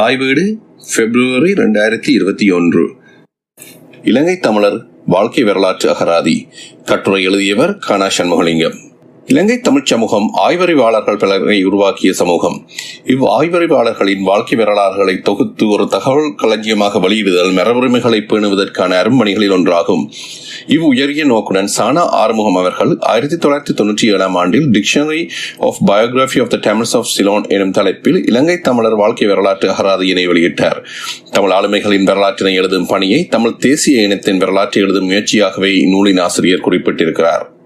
தாய் வீடு பிப்ரவரி ரெண்டாயிரத்தி இருபத்தி ஒன்று. இலங்கை தமிழர் வாழ்க்கை வரலாற்று அகராதி. கட்டுரை எழுதியவர் கானா சண்முகலிங்கம். இலங்கை தமிழ்ச் சமூகம் ஆய்வறிவாளர்கள் பலரை உருவாக்கிய சமூகம். இவ் ஆய்வறிவாளர்களின் வாழ்க்கை வரலாறுகளை தொகுத்து ஒரு தகவல் களஞ்சியமாக வெளியிடுதல் மரபுரிமைகளை பேணுவதற்கான அரும்பணிகளில் ஒன்றாகும். இவ் உயரிய நோக்குடன் சானா ஆறுமுகம் அவர்கள் ஆயிரத்தி தொள்ளாயிரத்தி தொண்ணூற்றி ஏழாம் ஆண்டில் dictionary of biography of the Tamils of Ceylon எனும் தலைப்பில் இலங்கை தமிழர் வாழ்க்கை வரலாற்று அகராதியினை வெளியிட்டார். தமிழ் ஆளுமைகளின் வரலாற்றினை எழுதும் பணியை தமிழ் தேசிய இனத்தின் வரலாற்றை எழுதும் முயற்சியாகவே இந்நூலின் ஆசிரியர் குறிப்பிட்டிருக்கிறார்.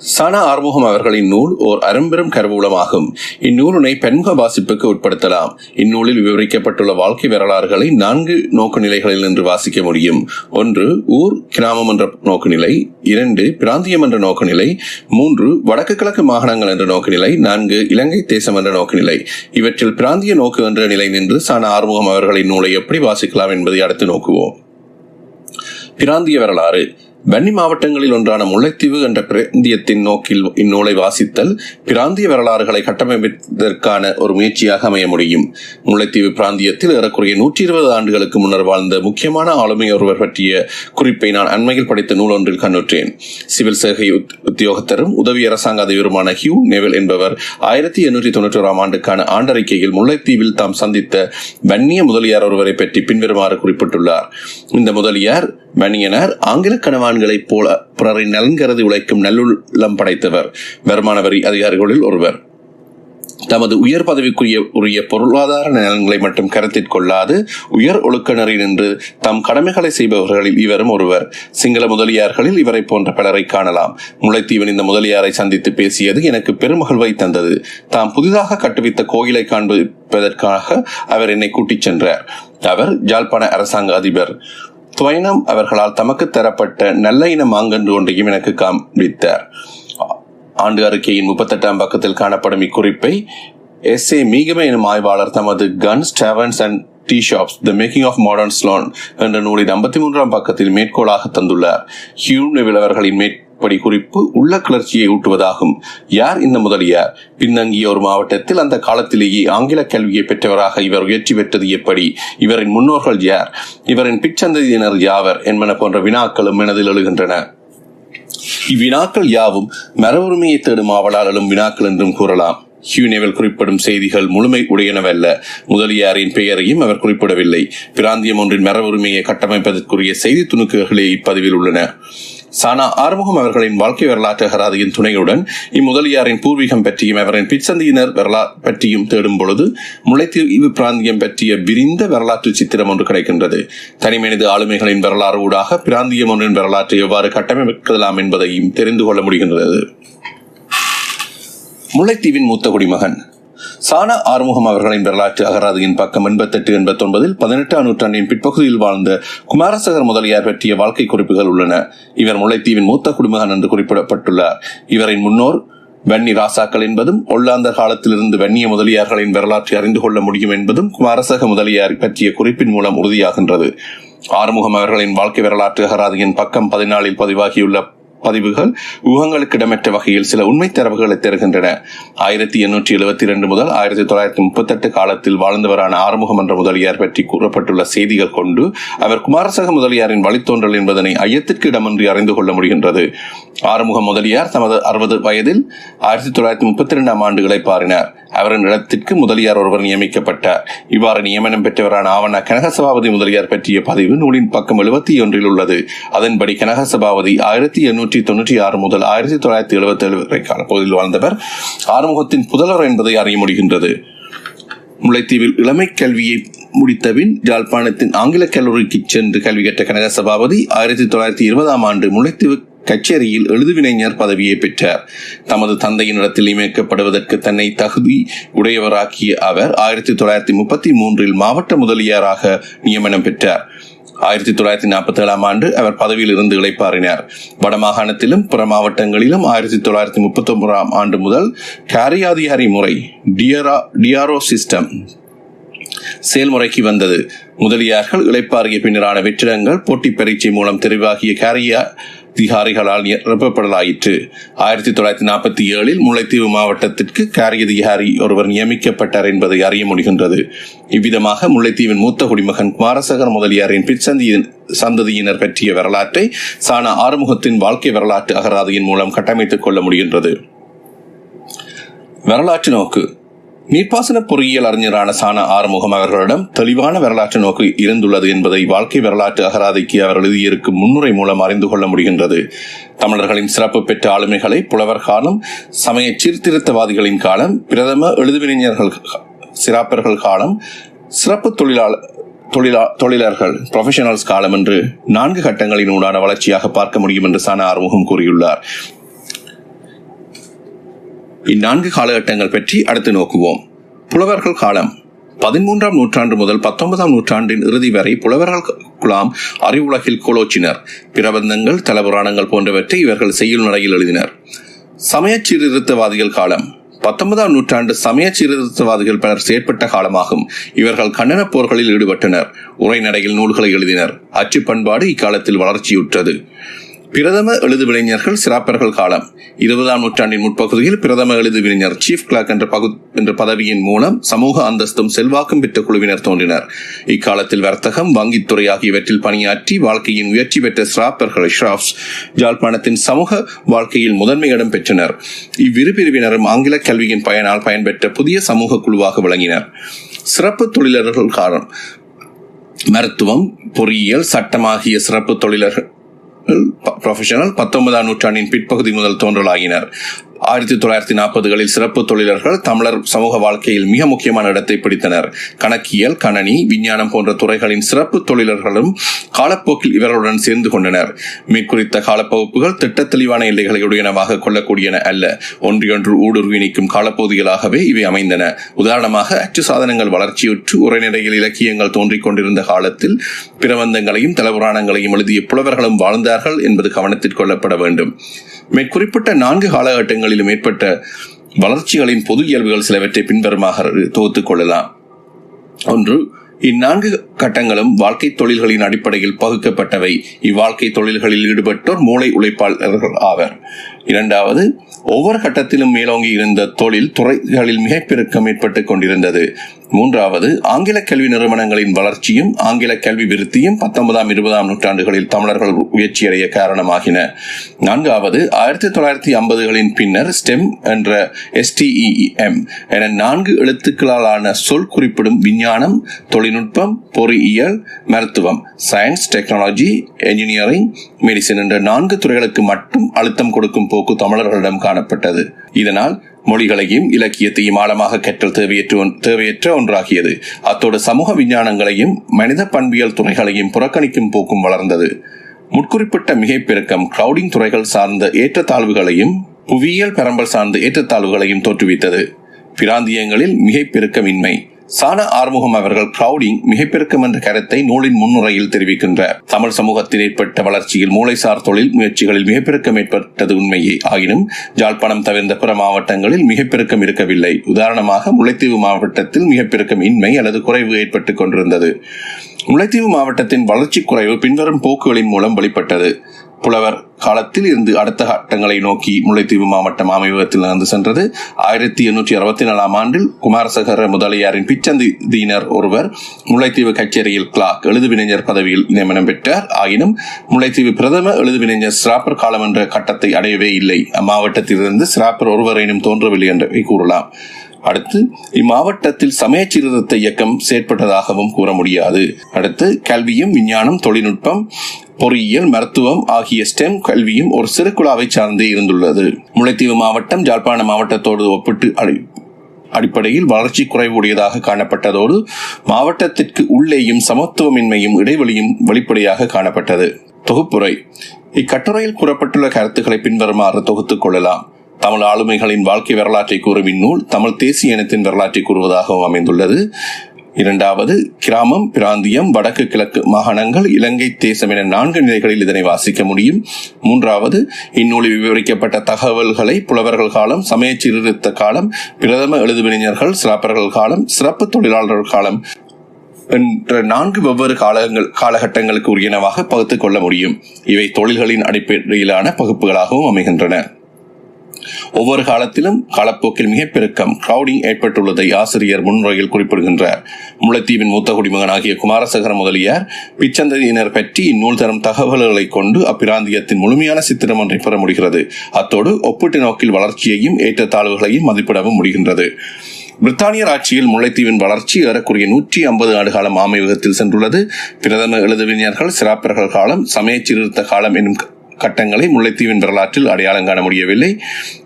சனா ஆறுமுகம் அவர்களின் நூல் ஓர் அரும்பெரும் கருவூலமாகும். இந்நூலினை பெண்முக வாசிப்புக்கு உட்படுத்தலாம். இந்நூலில் விவரிக்கப்பட்டுள்ள வாழ்க்கை வரலாறுகளை நான்கு நோக்கு நிலைகளில் நின்று வாசிக்க முடியும். ஒன்று ஊர் கிராமம் என்ற நோக்குநிலை. இரண்டு பிராந்தியம் என்ற நோக்குநிலை. மூன்று வடக்கு கிழக்கு மாகாணங்கள் என்ற நோக்குநிலை. நான்கு இலங்கை தேசம் என்ற நோக்குநிலை. இவற்றில் பிராந்திய நோக்கு என்ற நிலை நின்று சனா ஆறுமுகம் அவர்களின் நூலை எப்படி வாசிக்கலாம் என்பதை அடுத்து நோக்குவோம். பிராந்திய வரலாறு. வன்னி மாவட்டங்களில் ஒன்றான முல்லைத்தீவு என்ற பிராந்தியத்தின் நோக்கில் இந்நூலை வாசித்தல் பிராந்திய வரலாறுகளை கட்டமைப்பதற்கான ஒரு முயற்சியாக அமைய முடியும். முல்லைத்தீவு பிராந்தியத்தில் ஏறக்குறைய நூற்றி இருபது ஆண்டுகளுக்கு முன்னர் வாழ்ந்த முக்கியமான ஆளுமை ஒருவர் பற்றிய குறிப்பை நான் அண்மையில் படித்த நூல் ஒன்றில் கண்ணுற்றேன் சிவில் சேவை உத்தியோகத்தரும் உதவி அரசாங்க அதிபருமான ஹியூ நெவல் என்பவர் ஆயிரத்தி எண்ணூற்றி தொண்ணூற்றி ஓராம் ஆண்டுக்கான ஆண்டறிக்கையில் முல்லைத்தீவில் தாம் சந்தித்த வன்னிய முதலியார் ஒருவரை பற்றி பின்வருமாறு குறிப்பிட்டுள்ளார். இந்த முதலியார் வன்னியனார் ஆங்கில கணவான்களைப் போல பிறரை நலன் கருதி உழைக்கும் நல்லுள்ளம் படைத்தவர். வருமான வரி அதிகாரிகளில் ஒருவர். தமது உயர் பதவிக்குரிய உரிய பொருளாதார நலன்களை மட்டும் கருத்தில் கொள்ளாது உயர் ஒழுக்க நின்று தம் கடமைகளை செய்பவர்களில் இவரும் ஒருவர். சிங்கள முதலியார்களில் இவரை போன்ற பலரை காணலாம். முளைத்தீவன் இந்த முதலியாரை சந்தித்து பேசியது எனக்கு பெருமகிழ்வை தந்தது. தாம் புதிதாக கட்டுவித்த கோயிலை காண்பிப்பதற்காக அவர் என்னை கூட்டிச் சென்றார். அவர் ஜாழ்ப்பாண அரசாங்க அதிபர். துவைனம் அவர்களால் தமக்கு தரப்பட்ட நல்ல இன மாங்கன்று ஒன்றையும் எனக்கு காண்பித்தார். ஆண்டு அறிக்கையின் முப்பத்தெட்டாம் பக்கத்தில் காணப்படும் இக்குறிப்பை எஸ் ஏ மீகம எனும் ஆய்வாளர் தமது guns taverns and tea shops the making of modern Ceylon என்ற நூலின் ஐம்பத்தி மூன்றாம் பக்கத்தில் மேற்கோளாக தந்துள்ளார். ஹியூ நெவில் அவர்களின் மேற்படி குறிப்பு உள்ள கிளர்ச்சியை ஊட்டுவதாகும். யார் இந்த முதலியார்? பின்தங்கிய ஒரு மாவட்டத்தில் அந்த காலத்திலேயே ஆங்கில கல்வியை பெற்றவராக இவர் உயர்ச்சி பெற்றது எப்படி? இவரின் முன்னோர்கள் யார்? இவரின் பிற்சந்ததியினர் யாவர் என்பன போன்ற வினாக்களும் மனதில் எழுகின்றன. இவ்வினாக்கள் யாவும் மரபுரிமையை தேடும் ஆவலால் எழும் வினாக்கள் என்றும் கூறலாம். ஹியூனேவில் குறிப்பிடும் செய்திகள் முழுமை உடையனவல்ல. முதலியாரின் பெயரையும் அவர் குறிப்பிடவில்லை. பிராந்தியம் ஒன்றின் மரபுரிமையை கட்டமைப்பதற்குரிய செய்தி துணுக்குகளே இப்பதிவில் உள்ளன. சானா ஆறுமுகம் அவர்களின் வாழ்க்கை வரலாற்று அகராதியின் துணையுடன் இம்முதலியாரின் பூர்வீகம் பற்றியும் அவரின் பிச்சந்தியினர் வரலாறு பற்றியும் தேடும் பொழுது முல்லைத்தீவு பிராந்தியம் பற்றிய விரிந்த வரலாற்று சித்திரம் ஒன்று கிடைக்கின்றது. தனிமனித ஆளுமைகளின் வரலாறு ஊடாக பிராந்தியம் ஒன்றின் வரலாற்றை எவ்வாறு கட்டமைக்கலாம் என்பதையும் தெரிந்து கொள்ள முடிகின்றது. முல்லைத்தீவின் மூத்த குடிமகன் சானா ஆறுமுகம் அவர்களின் வரலாற்று அகராதியின் பக்கம் எண்பத்தெட்டு எண்பத்தி ஒன்பதில் பதினெட்டாம் நூற்றாண்டின் பிற்பகுதியில் வாழ்ந்த குமாரசகர் முதலியார் பற்றிய வாழ்க்கை குறிப்புகள் உள்ளன. இவர் முல்லைத்தீவின் மூத்த குடிமகன் என்று குறிப்பிடப்பட்டுள்ளார். இவரின் முன்னோர் வன்னி ராசாக்கள் என்பதும் ஒல்லாந்தர் காலத்திலிருந்து வன்னிய முதலியார்களின் வரலாற்றை அறிந்து கொள்ள முடியும் என்பதும் குமாரசக முதலியார் பற்றிய குறிப்பின் மூலம் உறுதியாகின்றது. ஆறுமுகம் அவர்களின் வாழ்க்கை வரலாற்று அகராதியின் பக்கம் பதினாலில் பதிவாகியுள்ள பதிவுகள் ஊகங்களுக்கு இடமற்ற வகையில் சில உண்மை தரவுகளை தருகின்றன. ஆயிரத்தி எண்ணூற்றி எழுபத்தி இரண்டு முதல் ஆயிரத்தி தொள்ளாயிரத்தி முப்பத்தி எட்டு காலத்தில் வாழ்ந்தவரான ஆறுமுகம் என்ற முதலியார் பற்றி கூறப்பட்டுள்ள செய்திகள் கொண்டு அவர் குமாரசக முதலியாரின் வழித்தோன்றல் என்பதனை ஐயத்திற்கு இடமின்றி அறிந்து கொள்ள முடிகின்றது. ஆறுமுகம் முதலியார் தமது அறுபது வயதில் ஆயிரத்தி தொள்ளாயிரத்தி முப்பத்தி இரண்டாம் ஆண்டுகளை பாரினார். அவரின் இடத்திற்கு முதலியார் ஒருவர் நியமிக்கப்பட்டார். இவ்வாறு நியமனம் பெற்றவரான ஆவண கனகசபாபதி முதலியார் பற்றிய பதிவு நூலின் பக்கம் எழுபத்தி ஒன்றில் உள்ளது. அதன்படி கனகசபாபதி ஆயிரத்தி எண்ணூற்றி தொன்னூற்றி ஆறு முதல் ஆயிரத்தி தொள்ளாயிரத்தி எழுபத்தி ஏழு வரை காலப்பகுதியில் வாழ்ந்தவர். ஆறுமுகத்தின் புதல்வர் என்பதை அறிய முடிகின்றது. முல்லைத்தீவில் இளமை கல்வியை முடித்தபின் யாழ்ப்பாணத்தின் ஆங்கில கல்லூரிக்கு சென்று கல்வி கற்ற கனக சபாபதி ஆயிரத்தி தொள்ளாயிரத்தி இருபதாம் ஆண்டு முல்லைத்தீவு கச்சேரியில் எழுதுவினைஞர் பதவியை பெற்றார். தமது தந்தையின் இடத்தில் நியமிக்கப்படுவதற்கு தன்னை தகுதி உடையவராக்கிய அவர் ஆயிரத்தி தொள்ளாயிரத்தி முப்பத்தி மூன்றில் மாவட்ட முதலியாராக நியமனம் பெற்றார். ஆயிரத்தி தொள்ளாயிரத்தி நாற்பத்தி ஏழாம் ஆண்டு அவர் பதவியில் இருந்து இளைப்பாறினார் வடமாகாணத்திலும் பிற மாவட்டங்களிலும் ஆயிரத்தி தொள்ளாயிரத்தி முப்பத்தி ஒன்பதாம் ஆண்டு முதல் காரியாதிகாரி முறை டியரா டிஆர்ஓ சிஸ்டம் செயல்முறைக்கு வந்தது. முதலியார்கள் இளைப்பாறிய பின்னரான வெற்றிடங்கள் போட்டி பரீட்சை மூலம் தெரிவாகிய காரியா திகாரிகளால் நிரப்பப்படலாயிற்று. ஆயிரத்தி தொள்ளாயிரத்தி நாற்பத்தி ஏழில் முல்லைத்தீவு மாவட்டத்திற்கு காரிய அதிகாரி ஒருவர் நியமிக்கப்பட்டார் என்பதை அறிய முடிகின்றது. இவ்விதமாக முல்லைத்தீவின் மூத்த குடிமகன் குமாரசகர் முதலியாரின் பிற்சந்தியின் சந்ததியினர் பற்றிய வரலாற்றை சானா ஆறுமுகத்தின் வாழ்க்கை வரலாற்று அகராதியின் மூலம் கட்டமைத்துக் கொள்ள முடிகின்றது. வரலாற்று நோக்கு. நீர்ப்பாசன பொறியியல் அறிஞரான சான ஆறுமுகம் அவர்களிடம் தெளிவான வரலாற்று நோக்கு இருந்துள்ளது என்பதை வாழ்க்கை வரலாற்று அகராதிக்கு அவர் எழுதியிருக்கும் முன்னுரை மூலம் அறிந்து கொள்ள முடிகின்றது. தமிழர்களின் சிறப்பு பெற்ற ஆளுமைகளை புலவர் காலம் சமய சீர்திருத்தவாதிகளின் காலம் பிரதம எழுதுவிஞர்கள் சிறாப்பர்கள் காலம் சிறப்பு தொழிலாளர் தொழிலா தொழிலாளர்கள் ப்ரொஃபஷனல்ஸ் காலம் என்று நான்கு கட்டங்களின் ஊடான வளர்ச்சியாக பார்க்க முடியும் என்று சானா ஆறுமுகம் கூறியுள்ளார். இந்நான்கு காலகட்டங்கள் பற்றி அடுத்து நோக்குவோம். புலவர்கள் காலம் பதிமூன்றாம் நூற்றாண்டு முதல் பத்தொன்பதாம் நூற்றாண்டின் இறுதி வரை புலவர்கள் குலாம் அறிவுலகில் கோலோச்சினர். பிரபந்தங்கள் தலபுராணங்கள் போன்றவற்றை இவர்கள் செய்யுள் நடையில் எழுதினர். சமய சீர்திருத்தவாதிகள் காலம் பத்தொன்பதாம் நூற்றாண்டு சமய சீர்திருத்தவாதிகள் பலர் செயற்பட்ட காலமாகும். இவர்கள் கண்டன போர்களில் ஈடுபட்டனர். உரைநடையில் நூல்களை எழுதினர். அச்சு பண்பாடு இக்காலத்தில் வளர்ச்சியுற்றது. பிரதம எழுதுவிளைஞர்கள் சிறாப்பர்கள் காலம். இருபதாம் நூற்றாண்டின் முற்பகுதியில் பிரதம எழுதுவிளைஞர் சீஃப் கிளாக் என்ற பகு என்ற பதவியின் மூலம் சமூக அந்தஸ்தும் செல்வாக்கும் பெற்ற குழுவினர் தோன்றினர். இக்காலத்தில் வர்த்தகம் வங்கித்துறை ஆகியவற்றில் பணியாற்றி வாழ்க்கையின் உயர்ச்சி பெற்ற சிராப்பர்கள் ஷ்ராப்ஸ் ஜாழ்ப்பாணத்தின் சமூக வாழ்க்கையில் முதன்மை இடம் பெற்றனர். இவ்விரு பிரிவினரும் ஆங்கில கல்வியின் பயனால் பயன்பெற்ற புதிய சமூக குழுவாக விளங்கினர். சிறப்பு தொழிலர்கள் காலம். மருத்துவம் பொறியியல் சட்டம் ஆகிய சிறப்பு தொழிலர்கள் ப்ரொஃபஷனல் பத்தொன்பதாம் நூற்றாண்டின் பிற்பகுதி முதல் தோன்றலாகினர். ஆயிரத்தி தொள்ளாயிரத்தி நாற்பதுகளில் சிறப்பு தொழிலர்கள் தமிழர் சமூக வாழ்க்கையில் மிக முக்கியமான இடத்தை பிடித்தனர். கணக்கியல் கணனி விஞ்ஞானம் போன்ற துறைகளின் சிறப்பு தொழிலர்களும் காலப்போக்கில் இவர்களுடன் சேர்ந்து கொண்டனர். மேற்குறித்த காலப்பகுப்புகள் திட்ட தெளிவான எல்லைகளை உடையனவாக கொள்ளக்கூடியன அல்ல. ஒன்றியொன்று ஊடுருவி நிற்கும் காலப்பகுதிகளாகவே இவை அமைந்தன. உதாரணமாக அச்சு சாதனங்கள் வளர்ச்சியுற்று உரைநடையில் இலக்கியங்கள் தோன்றிக் கொண்டிருந்த காலத்தில் பிரபந்தங்களையும் தலபுராணங்களையும் எழுதிய புலவர்களும் வாழ்ந்த வாழ்ந்தார்கள் என்பது கவனத்தில் கொள்ளப்பட வேண்டும். மேற்குறிப்பிட்ட நான்கு காலகட்டங்களிலும் ஏற்பட்ட வளர்ச்சிகளின் பொது இயல்புகள் சிலவற்றை பின்வருமாக தொகுத்துக் கொள்ளலாம். ஒன்று இந்நான்கு கட்டங்களும் வாழ்க்கை தொழில்களின் அடிப்படையில் பகுக்கப்பட்டவை. இவ்வாழ்க்கை தொழில்களில் ஈடுபட்டோர் மூளை உழைப்பாளர்கள் ஆவர். இரண்டாவது ஒவ்வொரு கட்டத்திலும் மேலோங்கி இருந்த தொழில் துறைகளில் மிகப்பெருக்கம் ஏற்பட்டுக் கொண்டிருந்தது. மூன்றாவது ஆங்கில கல்வி நிறுவனங்களின் வளர்ச்சியும் ஆங்கில கல்வி விருத்தியும் பத்தொன்பதாம் இருபதாம் நூற்றாண்டுகளில் தமிழர்கள் உயர்ச்சியடைய காரணமாகின. நான்காவது ஆயிரத்தி தொள்ளாயிரத்தி ஐம்பதுகளின் பின்னர் ஸ்டெம் என்ற எஸ்டிஇஎம் என நான்கு எழுத்துக்களாலான சொல் குறிப்பிடும் விஞ்ஞானம் தொழில்நுட்பம் பொறியியல் மருத்துவம் சயின்ஸ் டெக்னாலஜி என்ஜினியரிங் மெடிசின் என்ற நான்கு துறைகளுக்கு மட்டும் அழுத்தம் கொடுக்கும் போக்கு தமிழர்களிடம் காணப்பட்டது. இதனால் மொழிகளையும் இலக்கியத்தையும் ஆழமாக கற்றல் தேவையற்ற தேவையற்ற ஒன்றாகியது. அத்தோடு சமூக விஞ்ஞானங்களையும் மனித பண்பியல் துறைகளையும் புறக்கணிக்கும் போக்கும் வளர்ந்தது. முட்குறிப்பிட்ட மிகைப்பெருக்கம் கிரௌடிங் துறைகள் சார்ந்த ஏற்றத்தாழ்வுகளையும் புவியியல் பரம்பல் சார்ந்த ஏற்றத்தாழ்வுகளையும் தோற்றுவித்தது. பிராந்தியங்களில் மிகைப்பெருக்கமின்மை சான ஆறுமுகம் அவர்கள் கிரௌடிங் மிகப்பெருக்கம் என்ற கருத்தை நூலின் முன்னுரையில் தெரிவிக்கின்றார். தமிழ் சமூகத்தில் ஏற்பட்ட வளர்ச்சியில் மூளைசார் தொழில் முயற்சிகளில் மிகப்பெருக்கம் ஏற்பட்டது உண்மையே. ஆயினும் ஜாழ்ப்பாணம் தவிர்ந்த பிற மாவட்டங்களில் மிகப்பெருக்கம் இருக்கவில்லை. உதாரணமாக முல்லைத்தீவு மாவட்டத்தில் மிகப்பெருக்கம் இன்மை அல்லது குறைவு ஏற்பட்டுக் கொண்டிருந்தது. முல்லைத்தீவு மாவட்டத்தின் வளர்ச்சி குறைவு பின்வரும் போக்குகளின் மூலம் வெளிப்பட்டது. புலவர் காலத்தில் இருந்து அடுத்த கட்டங்களை நோக்கி முல்லைத்தீவு மாவட்டம் அமைவகத்தில் நடந்து சென்றது. ஆயிரத்தி எண்ணூற்றி அறுபத்தி நாலாம் ஆண்டில் குமாரசகர முதலியாரின் பிச்சந்தியினர் ஒருவர் முல்லைத்தீவு கச்சேரியில் கிளாக் எழுதுவினைஞர் பதவியில் நியமனம் பெற்றார். ஆயினும் முல்லைத்தீவு பிரதம எழுதுவினைஞர் சிராப்பர் காலம் என்ற கட்டத்தை அடையவே இல்லை. அம்மாவட்டத்திலிருந்து சிராப்பர் ஒருவரேனும் தோன்றவில்லை என்றே கூறலாம். அடுத்து இம்மாவட்டத்தில் சமய சீர்திருத்த இயக்கம் செயற்பட்டதாகவும் கூற முடியாது. அடுத்து கல்வியும் விஞ்ஞானம் தொழில்நுட்பம் பொறியியல் மருத்துவம் ஆகிய ஸ்டெம் கல்வியும் ஒரு சிறு குழாவை சார்ந்தே இருந்துள்ளது. முல்லைத்தீவு மாவட்டம் ஜாழ்ப்பாண மாவட்டத்தோடு ஒப்பிட்டு அடிப்படையில் வளர்ச்சி குறைவுடையதாக காணப்பட்டதோடு மாவட்டத்திற்கு உள்ளேயும் சமத்துவமின்மையும் இடைவெளியும் வெளிப்படையாக காணப்பட்டது. தொகுப்புரை. இக்கட்டுரையில் கூறப்பட்டுள்ள கருத்துக்களை பின்வருமாறு தொகுத்துக் கொள்ளலாம். தமிழ் ஆளுமைகளின் வாழ்க்கை வரலாற்றை கூறும் இந்நூல் தமிழ் தேசிய இனத்தின் வரலாற்றை கூறுவதாகவும் அமைந்துள்ளது. இரண்டாவது கிராமம் பிராந்தியம் வடக்கு கிழக்கு மாகாணங்கள் இலங்கை தேசம் என நான்கு நிலைகளில் இதனை வாசிக்க முடியும். மூன்றாவது இந்நூலில் விவரிக்கப்பட்ட தகவல்களை புலவர்கள் காலம் சமய சீர்திருத்த காலம் பிரதம எழுதுவிஞர்கள் சிறப்பர்கள் காலம் சிறப்பு தொழிலாளர்கள் காலம் என்ற நான்கு வெவ்வேறு காலங்கள் காலகட்டங்களுக்கு உரியனவாக பகுத்துக் கொள்ள முடியும். இவை தொழில்களின் அடிப்படையிலான பகுப்புகளாகவும் அமைகின்றன. ஒவ்வொரு காலத்திலும் காலப்போக்கில் மிகப்பெருக்கம் கிரௌடிங் ஏற்பட்டுள்ளதை ஆசிரியர் முன்முறையில் குறிப்பிடுகின்றார். முல்லைத்தீவின் மூத்த குடிமகனாகிய குமாரசேகர முதலியார் பிச்சந்ததியினர் பற்றி இந்நூல் தரும் தகவல்களை கொண்டு அப்பிராந்தியத்தின் முழுமையான சித்திரம் ஒன்றை பெற முடிகிறது. அத்தோடு ஒப்பீட்டு நோக்கில் வளர்ச்சியையும் ஏற்றத்தாழ்வுகளையும் மதிப்பிடவும் முடிகின்றது. பிரித்தானியர் ஆட்சியில் முல்லைத்தீவின் வளர்ச்சி ஏறக்குரிய நூற்றி ஐம்பது ஆண்டு காலம் ஆமையகத்தில் சென்றுள்ளது. பிரதம எழுதுவிஞர்கள் சிறாப்பிரர்கள் காலம் சமய சீர்திருத்த காலம் என்னும் கட்டங்களை முல்லைத்தீவின் வரலாற்றில் அடையாளம் காண முடியவில்லை.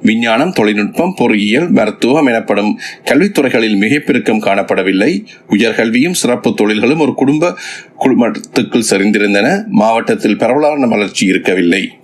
விஞ்ஞானம் தொழில்நுட்பம் பொறியியல் மருத்துவம் எனப்படும் கல்வித்துறைகளில் மிகப்பெருக்கம் காணப்படவில்லை. உயர்கல்வியும் சிறப்பு தொழில்களும் ஒரு குடும்ப குடும்பத்துக்குள் சரிந்திருந்தன மாவட்டத்தில் பரவலான வளர்ச்சி இருக்கவில்லை.